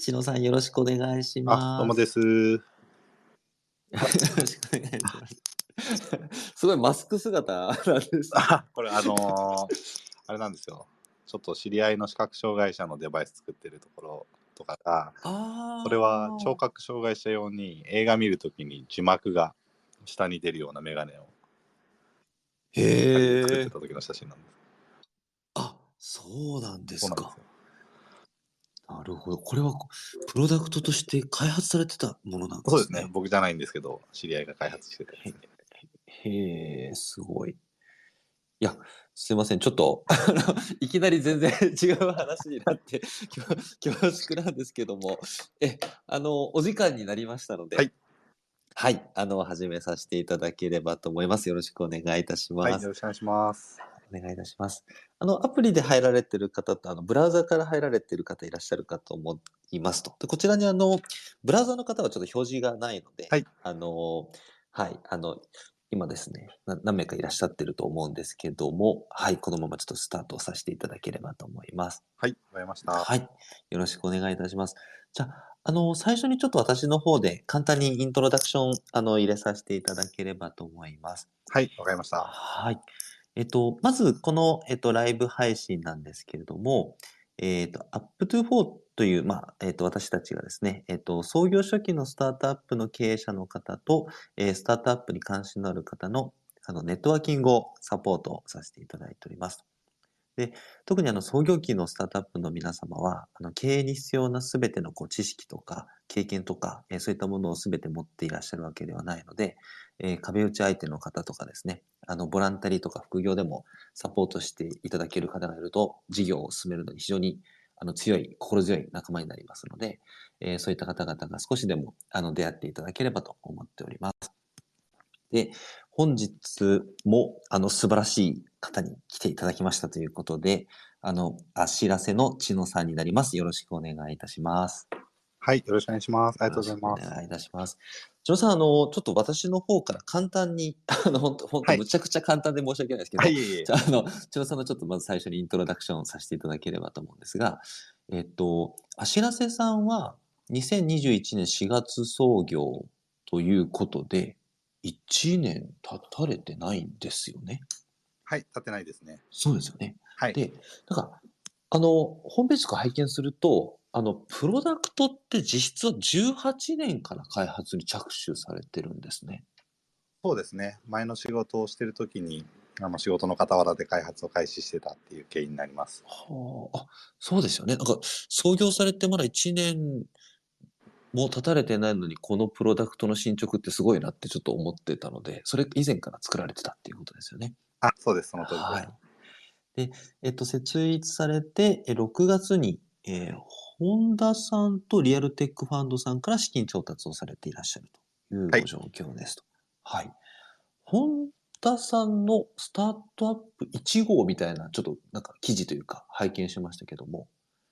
千野さんよろしくお願いしあ、ます。どうもです。よろしくお願いします。すごいマスク姿なんです。あ、これあのーあれなんですよ。ちょっと知り合いの視覚障害者のデバイス作ってるところとかが、ああ。それは聴覚障害者用に映画見るときに字幕が下に出るようなメガネを作って。た時の写真なんです。あ、そうなんですかなるほど。これはプロダクトとして開発されてたものなんですね。そうですね。僕じゃないんですけど、知り合いが開発してて。へえ、すごい。いや、すいません。ちょっと、あ のいきなり全然 違う話になって、恐恐縮なんですけども、え、あの、お時間になりましたので、はい。はい、あの、始めさせていただければと思います。よろしくお願いいたします。はい、よろしくお願いします。お願いいたします。あの、アプリで入られてる方と、あの、ブラウザから入られてる方いらっしゃるかと思いますと。でこちらにあの、ブラウザの方はちょっと表示がないので、はいあの、はい、あの、今ですね、な何名かいらっしゃってると思うんですけども、はい、このままちょっとスタートさせていただければと思います。はい、わかりました。はい。よろしくお願いいたします。じゃあ、あの、最初にちょっと私の方で簡単にイントロダクション、あの、入れさせていただければと思います。はい、わかりました。はい。えっと、まず、この、えっと、ライブ配信なんですけれども、えっと、Up24 という、まあ、えっと、私たちがですね、えっと、創業初期のスタートアップの経営者の方と、えースタートアップに関心のある方の、あの、ネットワーキングをサポートさせていただいております。で、特にあの、創業期のスタートアップの皆様は、あの、経営に必要なすべてのこう知識とか、経験とか、えーそういったものをすべて持っていらっしゃるわけではないので、えー壁打ち相手の方とかですね、あの、ボランタリーとか副業でもサポートしていただける方がいると、事業を進めるのに非常にあの強い、心強い仲間になりますので、えーそういった方々が少しでもあの出会っていただければと思っております。で、本日もあの素晴らしい方に来ていただきましたということで、あの、あしらせの千野さんになります。よろしくお願いいたします。はい、よろしくお願いします。ありがとうございますお。願いいたします。千野さん、あの、ちょっと私の方から簡単に、あの、本当本当はいむちゃくちゃ簡単で申し訳ないですけど、はい、じゃあ、あの、千野さんのちょっとまず最初にイントロダクションをさせていただければと思うんですが、えっと、あしらせさんは2021年4月創業ということで、1年経たれてないんですよね？はい、立ってないですね。そうですよね。はい。で、なんか、あの、ホームページとか拝見すると、あの、プロダクトって実質は18年から開発に着手されてるんですね。そうですね。前の仕事をしてるときに、あの仕事の傍らで開発を開始してたっていう経緯になります。はあ、あ、そうですよね。なんか、創業されてまだ1年も経たれてないのに、このプロダクトの進捗ってすごいなってちょっと思ってたので、それ以前から作られてたっていうことですよね。あ、そうです。その通りです。はい。で、えっと、設立されて、え6月に、えー、ホンダさんとリアルテックファンドさんから資金調達をされていらっしゃるというはいご状況ですと。はい。ホンダさんのスタートアップ1号みたいな、ちょっとなんか記事というか拝見しましたけども、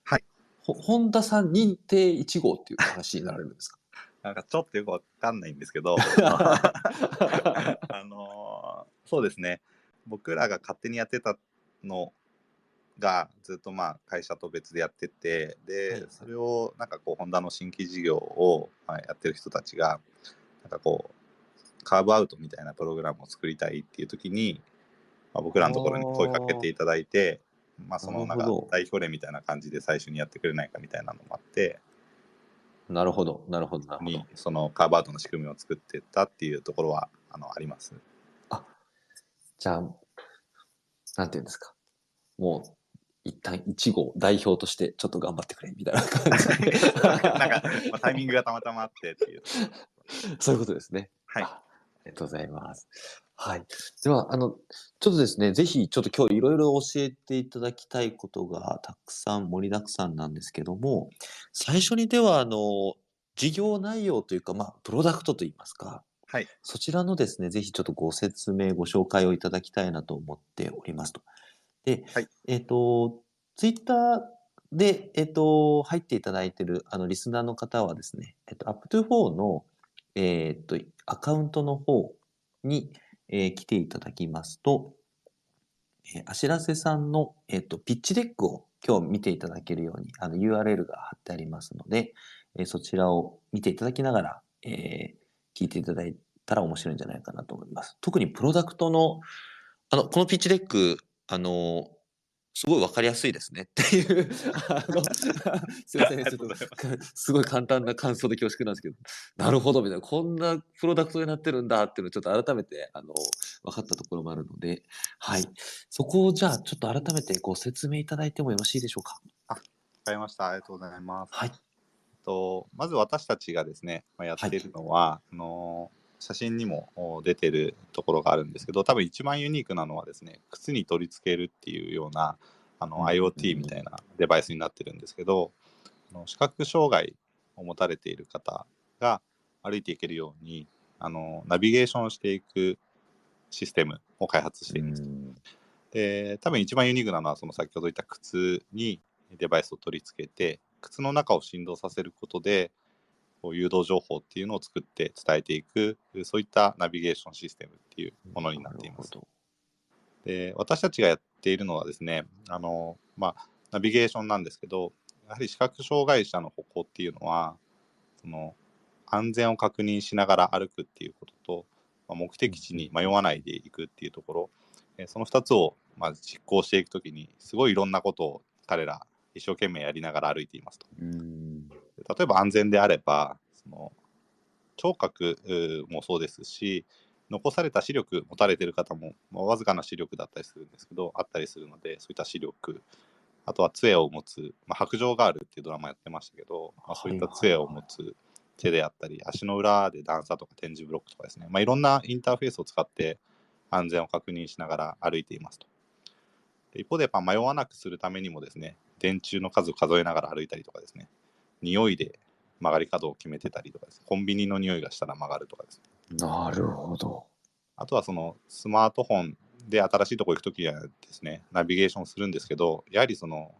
はい。ほホンダさん認定1号っていう話になられるんですか？なんかちょっとよくわかんないんですけど、あのーそうですね。僕らが勝手にやってたのがずっとまあ会社と別でやってて、で、はいそれをなんかこう、ホンダの新規事業をまあやってる人たちが、なんかこう、カーブアウトみたいなプログラムを作りたいっていう時に、まあ、僕らのところに声かけていただいて、まあそのなんか代表例みたいな感じで最初にやってくれないかみたいなのもあって、なるほど、なるほど、なるほどに。そのカーブアウトの仕組みを作っていったっていうところはあのあります。あ、じゃあ、なんていうんですか。もう、一旦1号代表としてちょっと頑張ってくれ、みたいな感じで。なんか、まあ、タイミングがたまたまあってっていう。そういうことですね。はい。あありがとうございます。はい。では、あの、ちょっとですね、ぜひ、ちょっと今日いろいろ教えていただきたいことがたくさん盛りだくさんなんですけども、最初にでは、あの、事業内容というか、まあ、プロダクトといいますか、はい。そちらのですね、ぜひちょっとご説明、ご紹介をいただきたいなと思っておりますと。で、はいえっ、と、ツイッターで、えっ、と、入っていただいている、あの、リスナーの方はですね、えっ、と、Up24 の、えっ、と、アカウントの方に、えー来ていただきますと、えー、あしらせさんの、えっ、と、ピッチデックを今日見ていただけるようにあの URL が貼ってありますので、えーそちらを見ていただきながら、えー聞いていただいたら面白いんじゃないかなと思います。特にプロダクトの、あの、このピッチデック、あの、すごいわかりやすいですねっていう、すいません、ちょっと、すごい簡単な感想で恐縮なんですけど、なるほど、みたいな、こんなプロダクトになってるんだっていうのをちょっと改めて、あの、分かったところもあるので、はい。そこをじゃあ、ちょっと改めてご説明いただいてもよろしいでしょうか？わかりました。ありがとうございます。はい。とまず私たちがですね、まあ、やっているのは、あの写真にもお出てるところがあるんですけど多分一番ユニークなのはですね靴に取り付けるっていうようなあのうん。IoT みたいなデバイスになってるんですけどあの視覚障害を持たれている方が歩いていけるようにあのナビゲーションしていくシステムを開発しています。で多分一番ユニークなのはその先ほど言った靴にデバイスを取り付けて靴の中を振動させることでこう誘導情報っていうのを作って伝えていくそういったナビゲーションシステムっていうものになっていますで私たちがやっているのはですねあの、まあ、ナビゲーションなんですけどやはり視覚障害者の歩行っていうのはその安全を確認しながら歩くっていうことと、まあ、目的地に迷わないでいくっていうところえーその2つをまあ実行していくときにすごいいろんなことを彼ら一生懸命やりながら歩いていますと。ど。うん。例えば安全であればその聴覚もそうですし残された視力持たれてる方も、まあ、わずかな視力だったりするんですけどあったりするのでそういった視力あとは杖を持つ、まあ、白杖ガールっていうドラマやってましたけど、まあ、そういった杖を持つ手であったり足の裏で段差とか点字ブロックとかですね、まあ、いろんなインターフェースを使って安全を確認しながら歩いていますと。一方でやっぱ迷わなくするためにもですね電柱の数を数えながら歩いたりとかですね匂いで曲がり角を決めてたりとかですねコンビニの匂いがしたら曲がるとかですねなるほど。あとはそのスマートフォンで新しいとこ行くときはですねナビゲーションするんですけどやはりその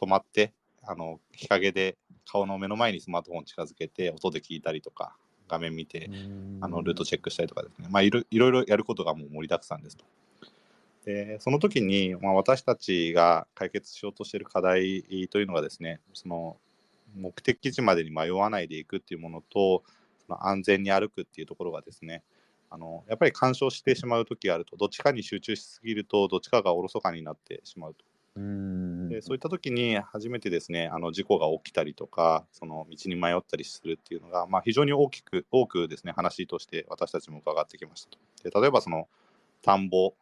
止まってあの日陰で顔の目の前にスマートフォン近づけて音で聞いたりとか画面見てあのルートチェックしたりとかですね、まあ、いろいろいろやることがもう盛りだくさんですと。でその時に、まあ、私たちが解決しようとしている課題というのがですねその目的地までに迷わないでいくっていうものとその安全に歩くっていうところがですねあのやっぱり干渉してしまう時があるとどっちかに集中しすぎるとどっちかがおろそかになってしまうとうん。でそういった時に初めてですねあの事故が起きたりとかその道に迷ったりするっていうのが、まあ、非常に大きく多くですね話として私たちも伺ってきましたとで例えばその田んぼ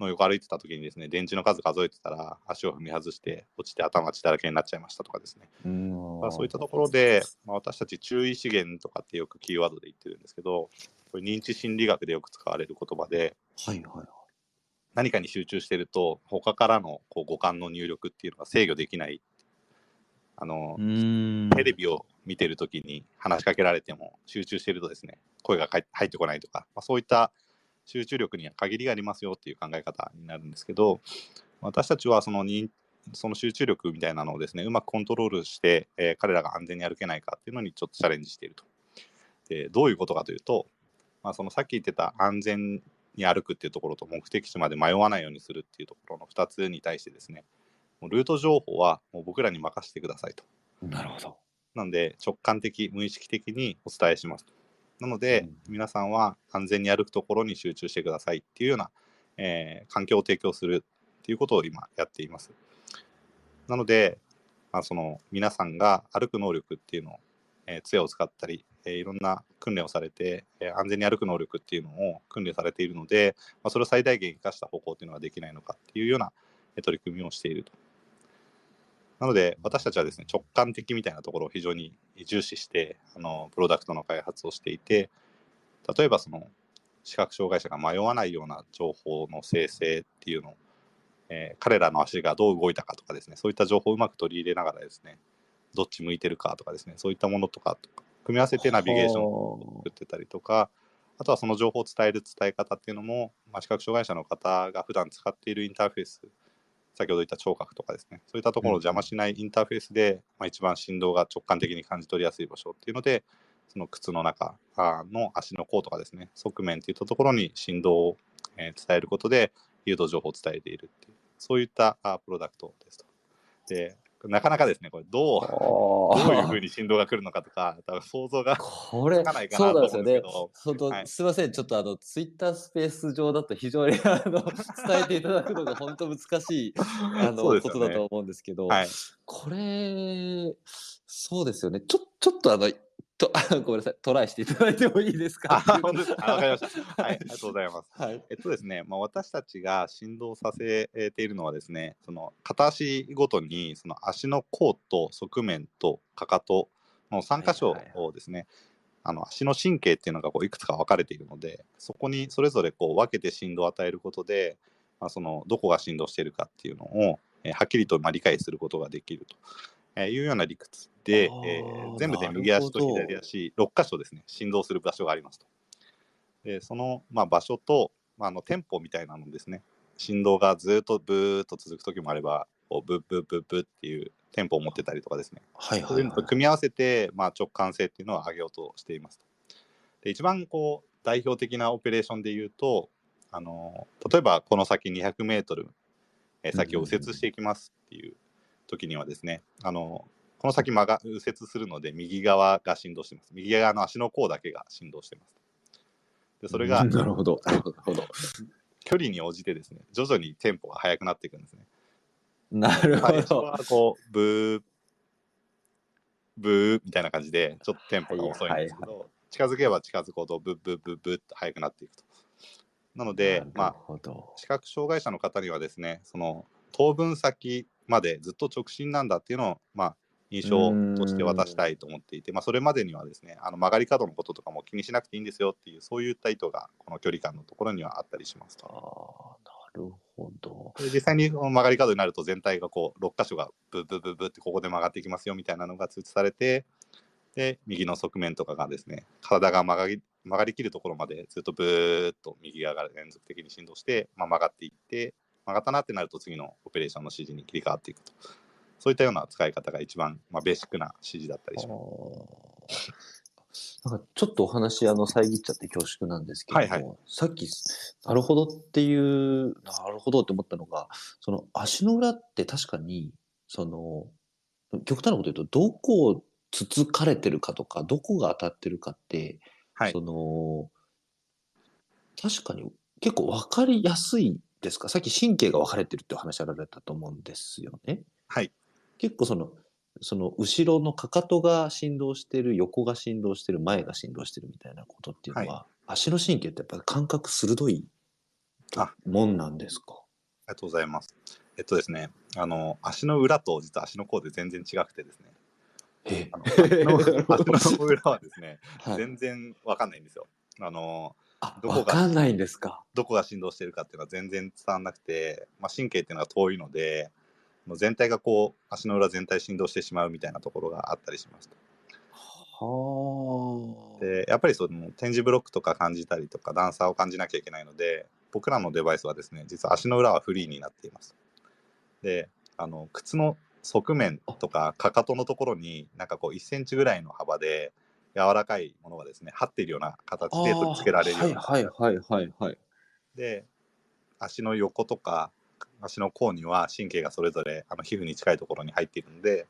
の横歩いてた時にですね電池の数数えてたら足を踏み外して落ちて頭血だらけになっちゃいましたとかですね、うんまあ、そういったところで、まあ、私たち注意資源とかってよくキーワードで言ってるんですけどこれ認知心理学でよく使われる言葉ではいはい。何かに集中してると他からのこう五感の入力っていうのが制御できないあの、うん。テレビを見てるときに話しかけられても集中してるとですね声が入ってこないとか、まあ、そういった集中力には限りがありますよっていう考え方になるんですけど私たちはその認その集中力みたいなのをですねうまくコントロールして、えー彼らが安全に歩けないかっていうのにちょっとチャレンジしていると。でどういうことかというと、まあ、そのさっき言ってた安全に歩くっていうところと目的地まで迷わないようにするっていうところの2つに対してですねもうルート情報はもう僕らに任せてくださいと。なるほど。なんで直感的無意識的にお伝えしますと。なので、うん皆さんは安全に歩くところに集中してくださいっていうような、えー環境を提供するっていうことを今やっています。なので、まあ、その皆さんが歩く能力っていうのを、えー杖を使ったり、えーいろんな訓練をされて、えー安全に歩く能力っていうのを訓練されているので、まあ、それを最大限生かした方向っていうのができないのかっていうようなえー取り組みをしていると。なので、私たちはですね、直感的みたいなところを非常に重視して、あの、プロダクトの開発をしていて、例えばその、視覚障害者が迷わないような情報の生成っていうのを、えー彼らの足がどう動いたかとかですね、そういった情報をうまく取り入れながらですね、どっち向いてるかとかですね、そういったものとか、組み合わせてナビゲーションをは作ってたりとか、あとはその情報を伝える伝え方っていうのも、まあ、視覚障害者の方が普段使っているインターフェース、先ほど言った聴覚とかですね、そういったところを邪魔しないインターフェースで、まあ、一番振動が直感的に感じ取りやすい場所っていうので、その靴の中あの足の甲とかですね、側面っていったところに振動を、えー伝えることで、誘導情報を伝えているっていう、そういったあプロダクトですと。で、なかなかですね、これどう、どういうふうにに振動が来るのかとか、多分想像がこれつかないかなとですよね思うんですけど。本当、はい。すいませんちょっとあのツイッタースペース上だと非常に あの伝えていただくのが本当難しい あの、ね。ことだと思うんですけど、はい。これそうですよね。ちょちょっとあのとあごめんなさい。トライしていただいてもいいですか？わかりました。はい、ありがとうございます。はい。えっとですね、まあ、私たちが振動させているのはですね、その片足ごとにその足の甲と側面とかかとの3箇所をですね、あの足の神経っていうのがこういくつか分かれているので、そこにそれぞれこう分けて振動を与えることで、まあ、そのどこが振動しているかっていうのを、えーはっきりとまあ理解することができると。えーいうような理屈で、えー全部で右足と左足6箇所ですね。振動する場所がありますと。でその、まあ、場所と、まあ、あのテンポみたいなのですね。振動がずっとブーっと続く時もあればこうブッブッブッブッっていうテンポを持ってたりとかですね。はいそういうのと組み合わせて、まあ、直感性っていうのを上げようとしていますと。で一番こう代表的なオペレーションで言うとあの例えばこの先 200m えー先を右折していきますっていう時にはですねあのこの先曲が右折するので右側が振動してます。右側の足の甲だけが振動してます。でそれがなるほど。なるほど。距離に応じてですね徐々にテンポが速くなっていくんですね。なるほ最初どはこうブーブーみたいな感じでちょっとテンポが遅いんですけど、近づけば近づくほどブッブッブッブッと速くなっていくと。なのでまあ視覚障害者の方にはですねその当分先までずっと直進なんだっていうのを、まあ、印象として渡したいと思っていて、まあ、それまでにはですねあの曲がり角のこととかも気にしなくていいんですよっていうそういった意図がこの距離感のところにはあったりしますあと。ーなるほどで実際に曲がり角になると全体がこう6箇所がブッブッブッブッってここで曲がっていきますよみたいなのが通知されてで右の側面とかがですね体が曲がり曲がりきるところまでずっとブーッと右側が連続的に振動して、まあ、曲がっていって曲がったなってなると次のオペレーションの指示に切り替わっていくと。そういったような使い方が一番、まあ、ベーシックな指示だったりします。なんかちょっとお話あの遮っちゃって恐縮なんですけども、はいはい。さっきなるほどっていうなるほどって思ったのがその足の裏って確かにその極端なこと言うとどこをつつかれてるかとかどこが当たってるかって、はい。その確かに結構分かりやすいですか？さっき神経が分かれてるってお話あられたと思うんですよね。はい。結構そのその後ろのかかとが振動してる横が振動してる前が振動してるみたいなことっていうのは、足の神経ってやっぱり感覚鋭いあ。もんなんですか？ありがとうございます。えっとですね、あの足の裏と実は足の甲で全然違くてですね、え。あの足の 足の裏はですね、はい、全然わかんないんですよ。あのあどこが分かんないんですか。どこが振動してるかっていうのは全然伝わらなくて、まあ、神経っていうのが遠いので、もう全体がこう足の裏全体振動してしまうみたいなところがあったりしますと。はあ。でやっぱりその点字ブロックとか感じたりとか段差を感じなきゃいけないので僕らのデバイスはですね実は足の裏はフリーになっていますであの靴の側面とかかかとのところになんかこう1センチぐらいの幅で柔らかいものがですね張っているような形で取り付けられるようなはいはいはいはいはい。で足の横とか足の甲には神経がそれぞれあの皮膚に近いところに入っているので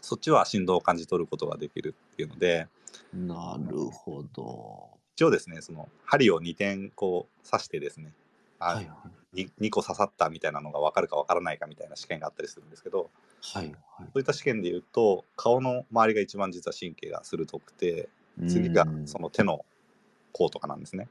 そっちは振動を感じ取ることができるっていうのでなるほど。一応ですねその針を2点こう刺してですねあ、はいはいに 2, 個刺さったみたいなのが分かるか分からないかみたいな試験があったりするんですけどはいはい。そういった試験でいうと顔の周りが一番実は神経が鋭くて次がうんその手の甲とかなんですね。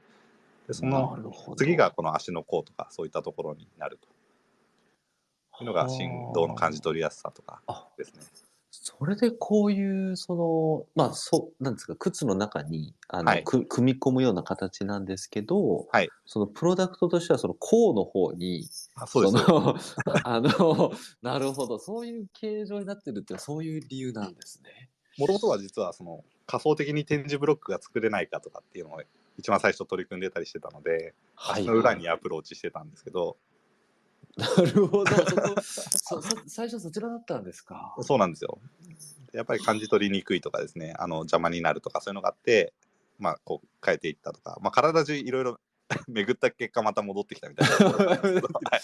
でそなの次がこの足の甲とかそういったところになるというのが振動の感じ取りやすさとかあですね。それでこういうそのまあそうなんですか靴の中にあの、はいく組み込むような形なんですけど、はいそのプロダクトとしてはその甲の方にあそうです。の あのなるほどそういう形状になってるってそういう理由なんですね。もともとは実はその仮想的に展示ブロックが作れないかとかっていうのを一番最初取り組んでたりしてたので、はい足の裏にアプローチしてたんですけど、なるほど そこそそ最初そちらだったんですか？そうなんですよ。やっぱり感じ取りにくいとかですね、あの邪魔になるとかそういうのがあって、まあ、こう変えていったとか、まあ、体中いろいろ巡った結果また戻ってきたみたいな。はい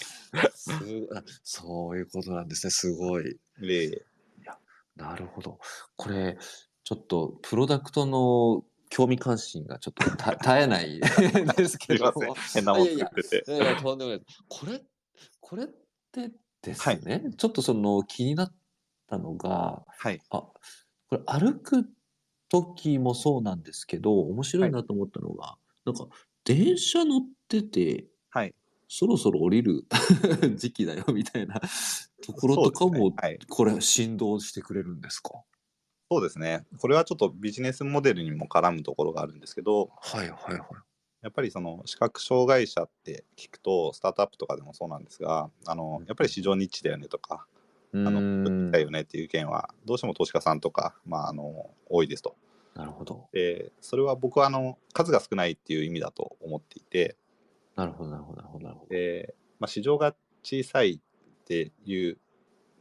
そういうことなんですね。すごい。でなるほど。これ、ちょっとプロダクトの興味関心がちょっとた 絶えないですすけいませんども。。変なもん作ってて。いやいや、とんでもないです。これ、これってですね、ちょっとその気になったのが、はい。あ、これ歩く時もそうなんですけど、面白いなと思ったのが、なんか電車乗ってて、はい。そろそろ降りる 時期だよみたいな ところとかも、ねはい。これ振動してくれるんですか？そうですね。これはちょっとビジネスモデルにも絡むところがあるんですけど、はいはいはい。やっぱりその視覚障害者って聞くと、スタートアップとかでもそうなんですが、あのやっぱり市場ニッチだよねとか、うあのーんだよねっていう意見は、どうしても投資家さんとか、まあ、あの多いですと。なるほど。で、それは僕はあの数が少ないっていう意味だと思っていて、なるほどなるほどなるほどなるほど。で、まあ、市場が小さいっていう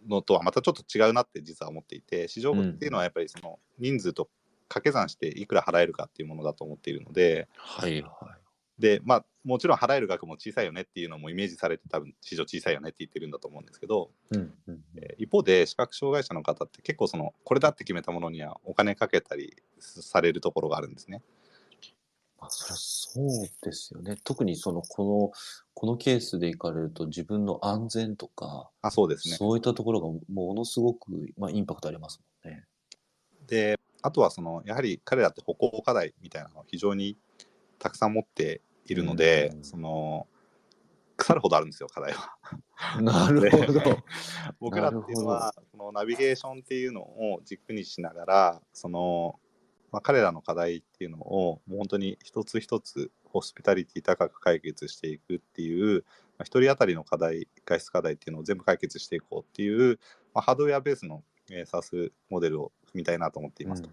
のとはまたちょっと違うなって実は思っていて、市場っていうのはやっぱりその人数と掛け算していくら払えるかっていうものだと思っているので、はいはで、まあ、もちろん払える額も小さいよねっていうのもイメージされて多分市場小さいよねって言ってるんだと思うんですけど、い。うんうんうんえー一方で視覚障害者の方って結構そのこれだって決めたものにはお金かけたりされるところがあるんですね。まあ、それはそうですよね。特にその、この、このケースでいかれると自分の安全とか、あそうですね。そういったところがものすごく、まあ、インパクトありますもんね。であとはそのやはり彼らって歩行課題みたいなのを非常にたくさん持っているので、うんその腐るほどあるんですよ課題は。なるほど。僕らっていうのはそのナビゲーションっていうのを軸にしながらその、まあ、彼らの課題っていうのをもう本当に一つ一つホスピタリティ高く解決していくっていう、まあ、一人当たりの課題外出課題っていうのを全部解決していこうっていう、まあ、ハードウェアベースの、えー、SaaS モデルを組みたいなと思っていますと。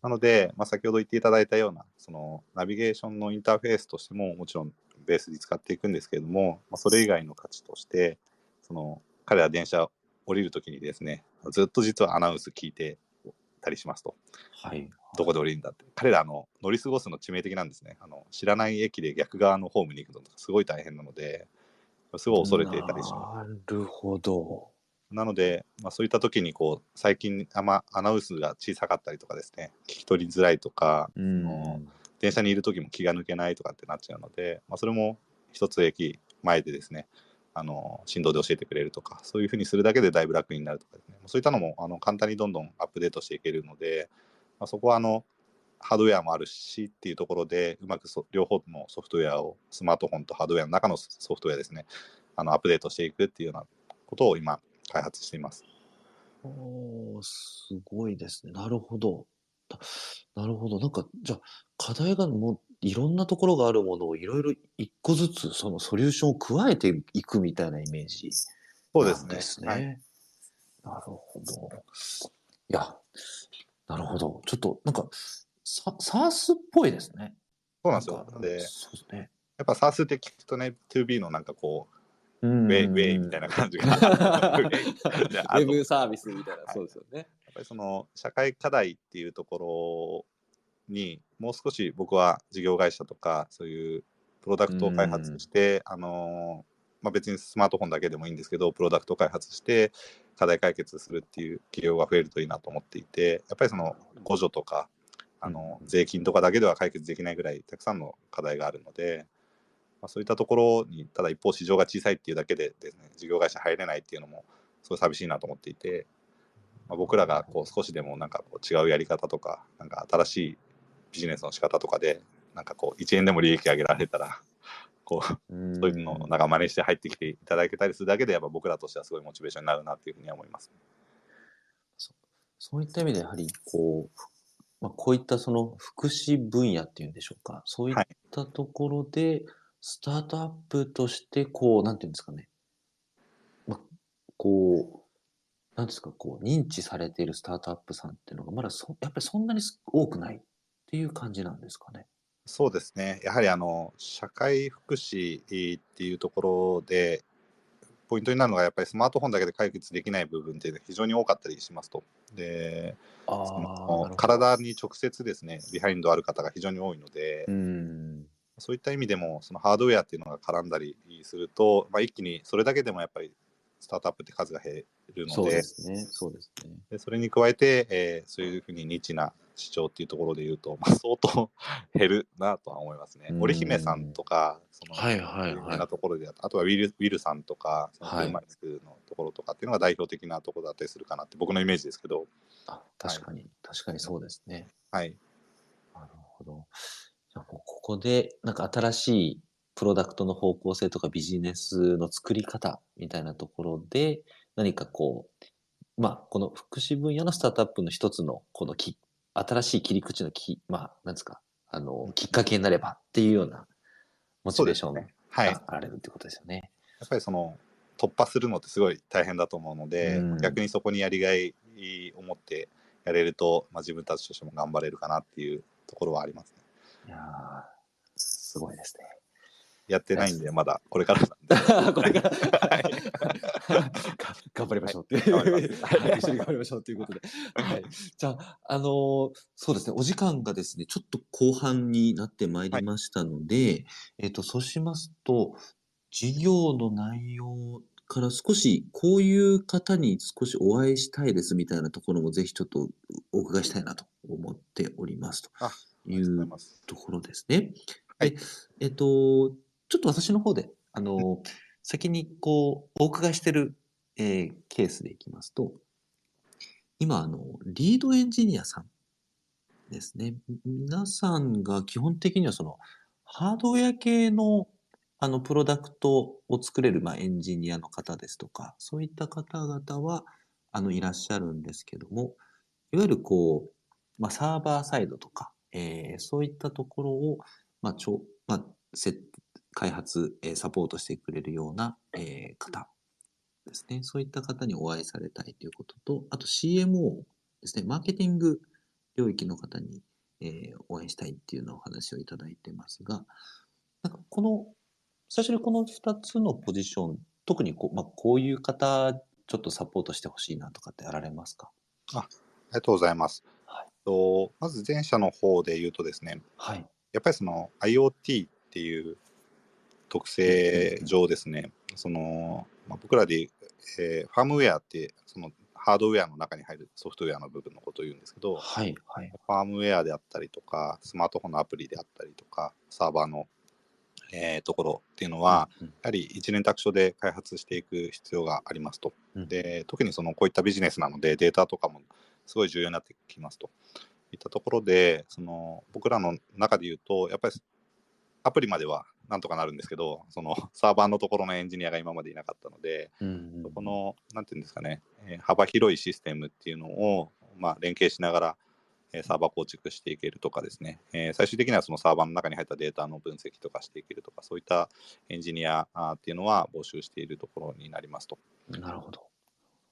なので、まあ、先ほど言っていただいたようなそのナビゲーションのインターフェースとしてももちろんベースに使っていくんですけれども、まあ、それ以外の価値としてその彼ら電車降りるときにですねずっと実はアナウンス聞いてたりしますとはい。どこで降りるんだって彼らあの乗り過ごすの致命的なんですねあの知らない駅で逆側のホームに行くのとかすごい大変なのですごい恐れていたりしますなるほど。なので、まあ、そういった時にこう最近あんまアナウンスが小さかったりとかですね。聞き取りづらいとかうん。の電車にいる時も気が抜けないとかってなっちゃうので、まあ、それも一つ駅前でですねあの振動で教えてくれるとかそういうふうにするだけでだいぶ楽になるとかですね。そういったのもあの簡単にどんどんアップデートしていけるので、まあ、そこはあのハードウェアもあるしっていうところでうまくそ両方のソフトウェアをスマートフォンとハードウェアの中のソフトウェアですねあのアップデートしていくっていうようなことを今開発しています。おーすごいですね。なるほど。ななるほど。なんか、じゃあ、課題がもう、いろんなところがあるものをいろいろ一個ずつ、そのソリューションを加えていくみたいなイメージそうですね。ですね。はい、なるほど。いや、なるほど。ちょっと、なんか、ササースっぽいですね。そうなんですよ。で、そうですね。やっぱ SARS って聞くとね、2B のなんかこウう、ウェイ、ウェイみたいな感じが。ウェブサービスみたいな、はい。そうですよね。やっぱりその社会課題っていうところにもう少し僕は事業会社とかそういうプロダクトを開発して、あのまあ、別にスマートフォンだけでもいいんですけどプロダクト開発して課題解決するっていう企業が増えるといいなと思っていてやっぱりその互助とかあの税金とかだけでは解決できないぐらいたくさんの課題があるので、まあ、そういったところにただ一方市場が小さいっていうだけでですね事業会社入れないっていうのもすごい寂しいなと思っていて、まあ、僕らがこう少しでもなんかこう違うやり方とかなんか新しいビジネスの仕方とかでなんかこう1円でも利益上げられたらこううん。そういうのをなんか真似して入ってきていただけたりするだけでやっぱ僕らとしてはすごいモチベーションになるなっていうふうには思います。そういった意味でやはりこう、まあ、こういったその福祉分野っていうんでしょうか、そういったところで、スタートアップとして、こう、なんていうんですかね、まあ、こう、なんですか、こう、認知されているスタートアップさんっていうのが、まだそ、やっぱりそんなに多くないっていう感じなんですかね。そうですね。やはりあの社会福祉っていうところでポイントになるのがやっぱりスマートフォンだけで解決できない部分っていうのが非常に多かったりしますと。で、体に直接ですねビハインドある方が非常に多いので、うん。そういった意味でも、そのハードウェアっていうのが絡んだりすると、まあ、一気にそれだけでもやっぱりスタートアップって数が減るのそうで、ですね。そうですね。でそれに加えて、えーそういうふうにニッチな市場っていうところで言うと、まあ、相当 減るなとは思いますねう。ん織姫さんとか、そのはいはいは。ないところであとはウィルウィルさんとか、そのはい車椅子のところとかっていうのが代表的なところだったりするかなって僕のイメージですけど、あ確かに、確かにそうですね。はい。なるほど。ここで、なんか新しいプロダクトの方向性とかビジネスの作り方みたいなところで、何かこう、まあ、この福祉分野のスタートアップの一つの、このき、新しい切り口のき、まあ、なんですか、あの、きっかけになればっていうようなモチベーションがはい。やあられるってことですよね。っぱりその突破するのってすごい大変だと思うので、うん逆にそこにやりがいを持ってやれると、まあ、自分たちとしても頑張れるかなっていうところはありますね。いやーすごいですね。やってないんで、まだこれからなんで。これから、頑張りましょうっていはい。一緒に頑張りましょうということで。はい。じゃあ、あのーそうですね、お時間がですね、ちょっと後半になってまいりましたので、えっ、と、そうしますと、事業の内容から少し、こういう方に少しお会いしたいですみたいなところも、ぜひちょっとお伺いしたいなと思っておりますと。あいう。ところですね。はいでえっと、ちょっと私の方で、あの、先にこう、お伺いしてる、えーケースでいきますと、今、あの、リードエンジニアさんですね。み皆さんが基本的にはその、ハードウェア系の、あの、プロダクトを作れる、まあ、エンジニアの方ですとか、そういった方々は、あの、いらっしゃるんですけども、いわゆるこう、まあ、サーバーサイドとか、えーそういったところを、まあ、ちょ、まあ、開発、えーサポートしてくれるような、えー方ですね。そういった方にお会いされたいということと、あと CMO ですね。マーケティング領域の方に、えーお会いしたいっていうようなお話をいただいてますが、なんかこの、最初にこの2つのポジション、特にこう、まあ、こういう方、ちょっとサポートしてほしいなとかってあられますか？あありがとうございます。はいとまず前者の方で言うとですね、はい。やっぱりその IoT っていう特性上ですね、そのまあ、僕らで、えーファームウェアってそのハードウェアの中に入るソフトウェアの部分のことを言うんですけど、はい。はい。ファームウェアであったりとか、スマートフォンのアプリであったりとか、サーバーの、えーところっていうのは、うん、やはり一年託所で開発していく必要がありますと。うんで特にそのこういったビジネスなのでデータとかもすごい重要になってきますといったところでその僕らの中で言うとやっぱりアプリまではなんとかなるんですけどそのサーバーのところのエンジニアが今までいなかったのでうんうんそこのなんていうんですかね、えー幅広いシステムっていうのを、まあ、連携しながら、えーサーバー構築していけるとかですね、えー最終的にはそのサーバーの中に入ったデータの分析とかしていけるとかそういったエンジニアっていうのは募集しているところになりますと。なるほど。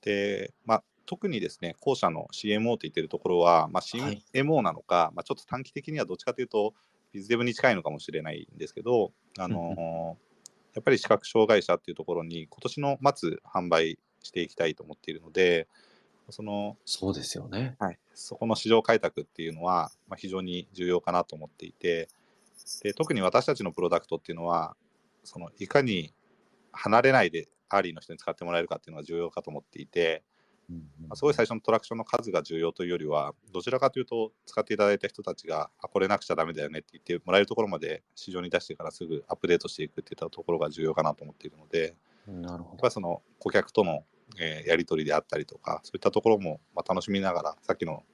で、まあ、特にですね、後者の CMO と言ってるところは、まあ、はい CMO なのか、まあ、ちょっと短期的にはどっちかというと、ビズデブに近いのかもしれないんですけど、あのやっぱり視覚障害者っていうところに、今年の末販売していきたいと思っているので、そのそうですよね。はい、そこの市場開拓っていうのは、まあ、非常に重要かなと思っていてで特に私たちのプロダクトっていうのはそのいかに離れないでアーリーの人に使ってもらえるかっていうのが重要かと思っていて、まあ、すごい最初のトラクションの数が重要というよりはどちらかというと使っていただいた人たちがあこれなくちゃダメだよねって言ってもらえるところまで市場に出してからすぐアップデートしていくっていったところが重要かなと思っているので、なるほどやっぱり。その顧客との、えーやり取りであったりとか、そういったところも、まあ、楽しみながら、さっきの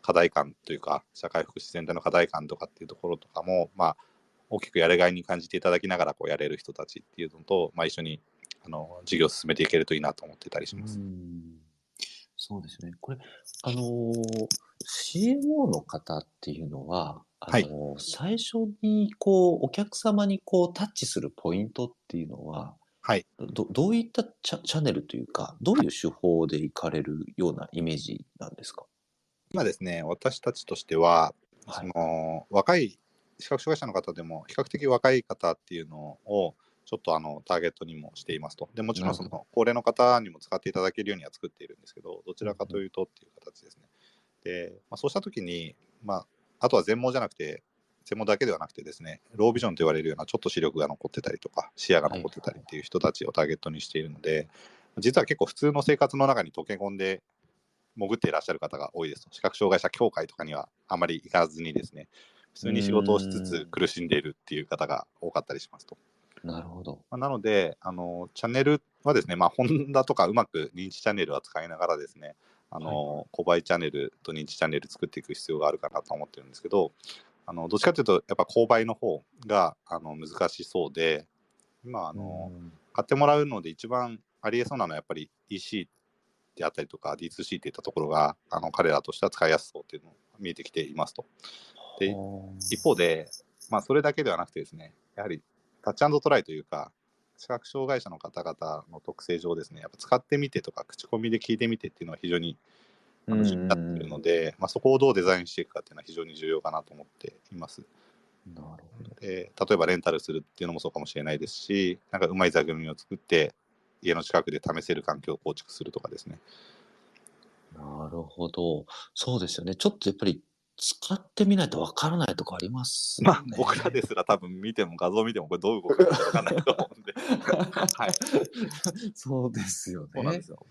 課題感というか、社会福祉全体の課題感とかっていうところとかも、まあ、大きくやりがいに感じていただきながらこうやれる人たちっていうのと、まあ、一緒にあの事業を進めていけるといいなと思ってたりします。うんそうですね。これ、あのー CMO の方っていうのは、あのー最初にこう、お客様にこう、タッチするポイントっていうのは、はい。どどういったチャチャンネルというか、どういう手法で行かれるようなイメージなんですか？今ですね、私たちとしては、そはい。の若い視覚障害者の方でも比較的若い方っていうのをちょっとあのターゲットにもしていますと。でもちろんその高齢の方にも使っていただけるようには作っているんですけど、どちらかというとっていう形ですね。で、まあ、そうしたときに、まあ、あとは全盲じゃなくて、専門だけではなくてですね、ロービジョンと言われるようなちょっと視力が残ってたりとか、視野が残ってたりっていう人たちをターゲットにしているので、実は結構普通の生活の中に溶け込んで潜っていらっしゃる方が多いですと。視覚障害者協会とかにはあまり行かずにですね、普通に仕事をしつつ苦しんでいるっていう方が多かったりしますと。なるほど。まあ、なのであの、チャンネルはですね、まあ、ホンダとかうまく認知チャンネルは使いながらですね、あの、購買チャンネルと認知チャンネル作っていく必要があるかなと思ってるんですけど、あのどっちかというと、やっぱ購買の方があの難しそうで、今あの、買ってもらうので一番ありえそうなのはやっぱり EC であったりとか D2C っていったところがあの彼らとしては使いやすそうっていうのが見えてきていますと。で一方で、まあ、それだけではなくてですね、やはりタッチトライというか、視覚障害者の方々の特性上ですね、やっぱ使ってみてとか、口コミで聞いてみてっていうのは非常に重要になっているので、まあ、そこをどうデザインしていくかっていうのは非常に重要かなと思っています。なるほどで例えばレンタルするっていうのもそうかもしれないですし、なんかうまい座組を作って、家の近くで試せる環境を構築するとかですね。なるほど。そうですよね。ちょっとやっぱり使ってみないとわからないとこありますまあ、僕らですら多分見ても画像見てもこれどういうことかわかんないと思うんで。はい。そうですよね。なよ。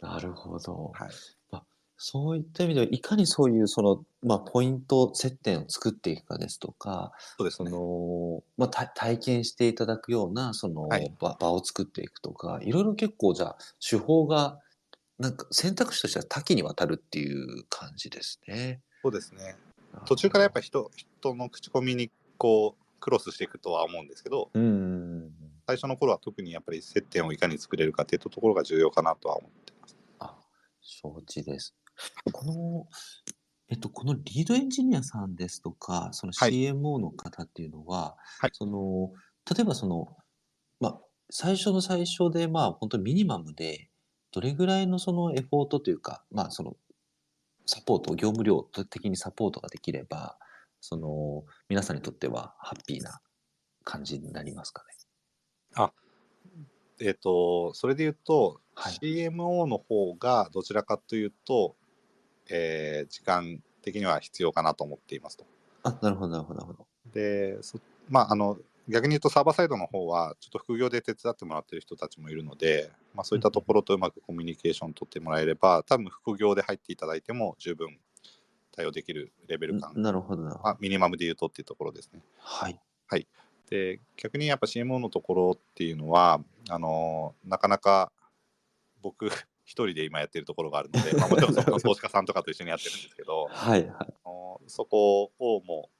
なるほど。はい。まあ、そういった意味では、いかにそういうその、まあ、ポイント、接点を作っていくかですとか、そうですね。その、まあ、体験していただくような、その、はい場場を作っていくとか、いろいろ結構じゃあ、手法が、なんか選択肢としては多岐にわたるっていう感じですね。そうですね。途中からやっぱ人人の口コミにこうクロスしていくとは思うんですけど、うん。最初の頃は特にやっぱり接点をいかに作れるかっていうところが重要かなとは思ってます。あ、承知です。この、えっと、このリードエンジニアさんですとか、そのはい CMO の方っていうのは、はいその、例えばその、まあ、最初の最初で、まあ、本当にミニマムで、どれぐらいのそのエフォートというか、まあ、その、サポート、業務量的にサポートができれば、その、皆さんにとってはハッピーな感じになりますかね？えっ、と、それで言うと、はい CMO の方がどちらかというと、えー時間的には必要かなと思っていますと。あ、なるほど、なるほど、なるほど。で、そまあ、あの、逆に言うとサーバーサイドの方は、ちょっと副業で手伝ってもらってる人たちもいるので、まあ、そういったところとうまくコミュニケーション取ってもらえれば、多分副業で入っていただいても十分対応できるレベル感、なるほど。まあ、ミニマムで言うとっていうところですね。はい。で逆にやっぱ CMO のところっていうのはあのなかなか僕一人で今やってるところがあるので、まあ、もちろんその 投資家さんとかと一緒にやってるんですけどはい、はい。あのそこをもう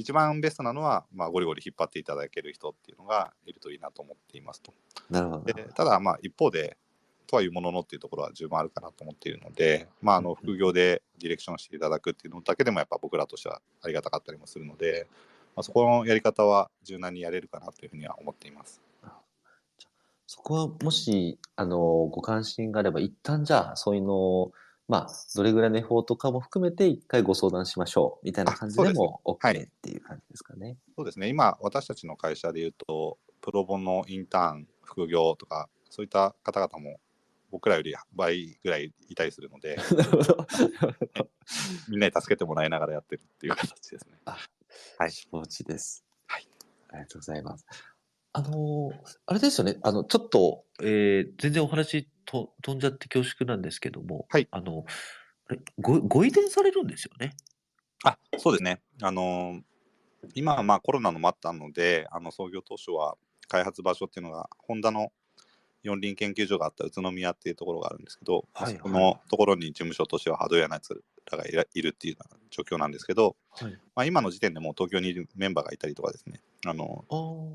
一番ベストなのは、まあ、ゴリゴリ引っ張っていただける人っていうのがいるといいなと思っていますと。なるほど。でただまあ一方でとはいうもののっていうところは十分あるかなと思っているので、まあ、あの副業でディレクションしていただくっていうのだけでもやっぱ僕らとしてはありがたかったりもするので、まあ、そこのやり方は柔軟にやれるかなというふうには思っています。そこはもし、あの、ご関心があれば、一旦じゃあ、そういうのを、まあ、どれぐらいのエフォートかも含めて、一回ご相談しましょう、みたいな感じでもは OK いっていう感じですかね。そうですね今私たちの会社でいうとプロボのインターン副業とかそういった方々も僕らより倍ぐらいいたりするので。みんなに助けてもらいながらやってるっていう形ですね。はい承知です。はい。ありがとうございます。あの、あれですよね。あの、ちょっと、えー全然お話と飛んじゃって恐縮なんですけども、はいあの、あれご、ご移転されるんですよね？あそうですね。あのー今はまあコロナのもあったので、あの創業当初は開発場所っていうのが、ホンダの四輪研究所があった宇都宮っていうところがあるんですけど、はいそこのところに事務所としてはハードウェアのやつらがいるっていうような状況なんですけど、はい。まあ、今の時点でもう東京にいるメンバーがいたりとかですね、あの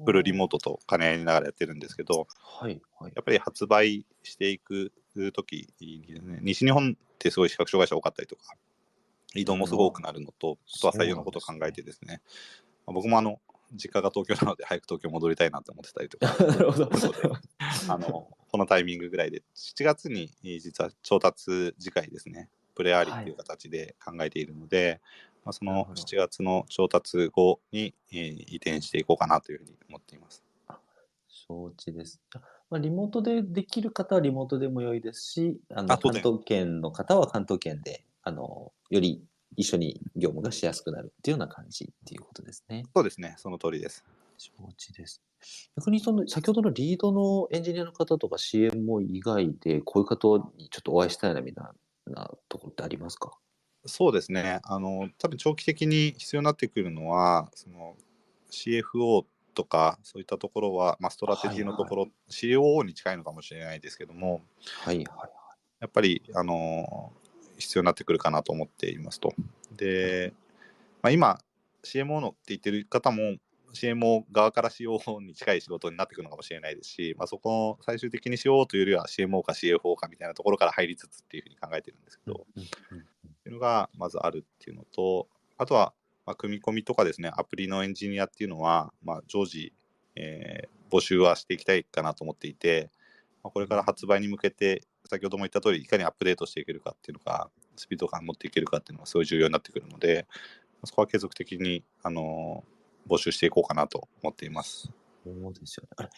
フルリモートと兼ね合いながらやってるんですけど、はい。はい。やっぱり発売していく時にですね、西日本ってすごい視覚障害者多かったりとか、移動もすごく多くなるのと、あとは採用のことを考えてですね、まあ僕もあの、実家が東京なので早く東京戻りたいなと思ってたりとか、なるほど。そうであの、このタイミングぐらいで、7月に実は調達次回ですね、プレアーリーという形で考えているので、まあ、そのなるほど7月の調達後に、えー移転していこうかなというふうに思っています。承知です。まあ、リモートでできる方はリモートでも良いですし、あの関東圏の方は関東圏で、あの、より一緒に業務がしやすくなるっていうような感じっていうことですね。そうですね、その通りです。承知です。逆にその、先ほどのリードのエンジニアの方とか CMO 以外で、こういう方にちょっとお会いしたいなみたいなところってありますか？そうですね、あの多分長期的に必要になってくるのは、その CFO とか、そういったところは、まあ、ストラテジーのところ、COO に近いのかもしれないですけども、はいはいはい。やっぱり、あの必要になってくるかなと思っていますと。で、まあ、今、CMO のって言ってる方も、CMO 側から COO に近い仕事になってくるのかもしれないですし、まあ、そこの最終的に COO というよりは CMO か CFO かみたいなところから入りつつっていうふうに考えてるんですけど、うんうんうんっていうのがまずあるっていうのと、あとは、まあ、組み込みとかですね、アプリのエンジニアっていうのは、まあ、常時、えー募集はしていきたいかなと思っていて、まあ、これから発売に向けて、先ほども言った通り、いかにアップデートしていけるかっていうのが、スピード感持っていけるかっていうのがすごい重要になってくるので、そこは継続的に、あのー募集していこうかなと思っています。そうですよね。あれ、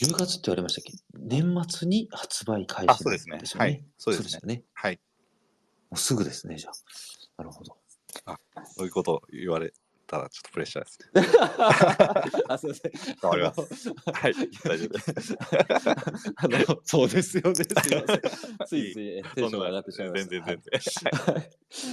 10月って言われましたっけ？年末に発売開始あそうですね。はいそうですねよね。はい。もうすぐですね、じゃあ。なるほど。そういうこと言われたらちょっとプレッシャーですね。あ、すいません。わかります。はい、大丈夫です。あの、そうですよね。すいません。ついついテンションが上がってしまいました。全然全はい。はい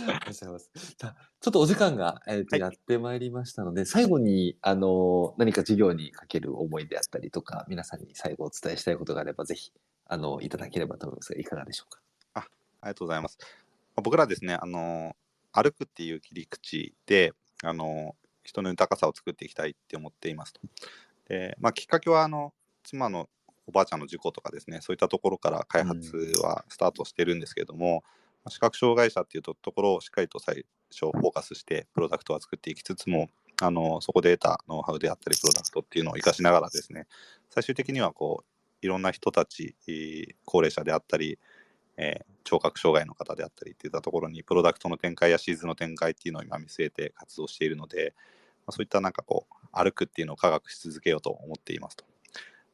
ありがとうございます。ちょっとお時間が、えーとはいやってまいりましたので、最後に、あの、何か事業にかける思いであったりとか、皆さんに最後お伝えしたいことがあれば、ぜひ、あの、いただければと思いますが、いかがでしょうか？ありがとうございます。僕らですね、あの歩くっていう切り口で、あの人の豊かさを作っていきたいって思っていますと。で、まあ、きっかけは、あの妻のおばあちゃんの事故とかですね、そういったところから開発はスタートしてるんですけれども、まあ視覚障害者っていうところをしっかりと最初フォーカスしてプロダクトは作っていきつつも、あのそこで得たノウハウであったり、プロダクトっていうのを活かしながらですね、最終的にはこういろんな人たち、高齢者であったり、えー聴覚障害の方であったりっていったところにプロダクトの展開やシーズンの展開っていうのを今見据えて活動しているので、まあ、そういったなんかこう歩くっていうのを科学し続けようと思っていますと。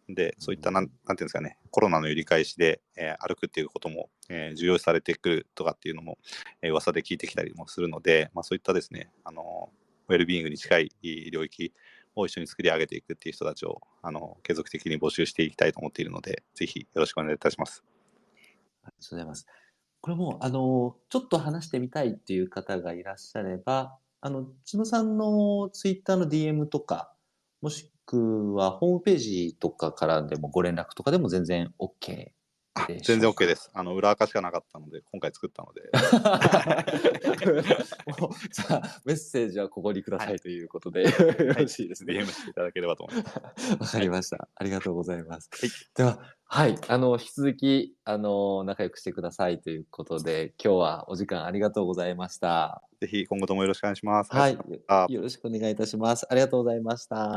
でそういったなんなんていうんですかねコロナの揺り返しで、えー歩くっていうことも、えー重要視されてくるとかっていうのも、えー噂で聞いてきたりもするので、まあ、そういったですねあのウェルビーイングに近い領域を一緒に作り上げていくっていう人たちをあの継続的に募集していきたいと思っているのでぜひよろしくお願いいたします。ありがとうございます。これも、あの、ちょっと話してみたいっていう方がいらっしゃれば、あの、千野さんのツイッターの DM とか、もしくはホームページとかからでもご連絡とかでも全然 OK 全然 OK です。あの裏垢しかなかったので、今回作ったので、じゃあ、メッセージはここにくださいということで、よろしいですね。DM していただければと思います。わかりました。ありがとうございます。はいでは、はい。あの、引き続き、あの、仲良くしてくださいということで、今日はお時間ありがとうございました。ぜひ今後ともよろしくお願いします。はい。あよろしくお願いいたします。ありがとうございました。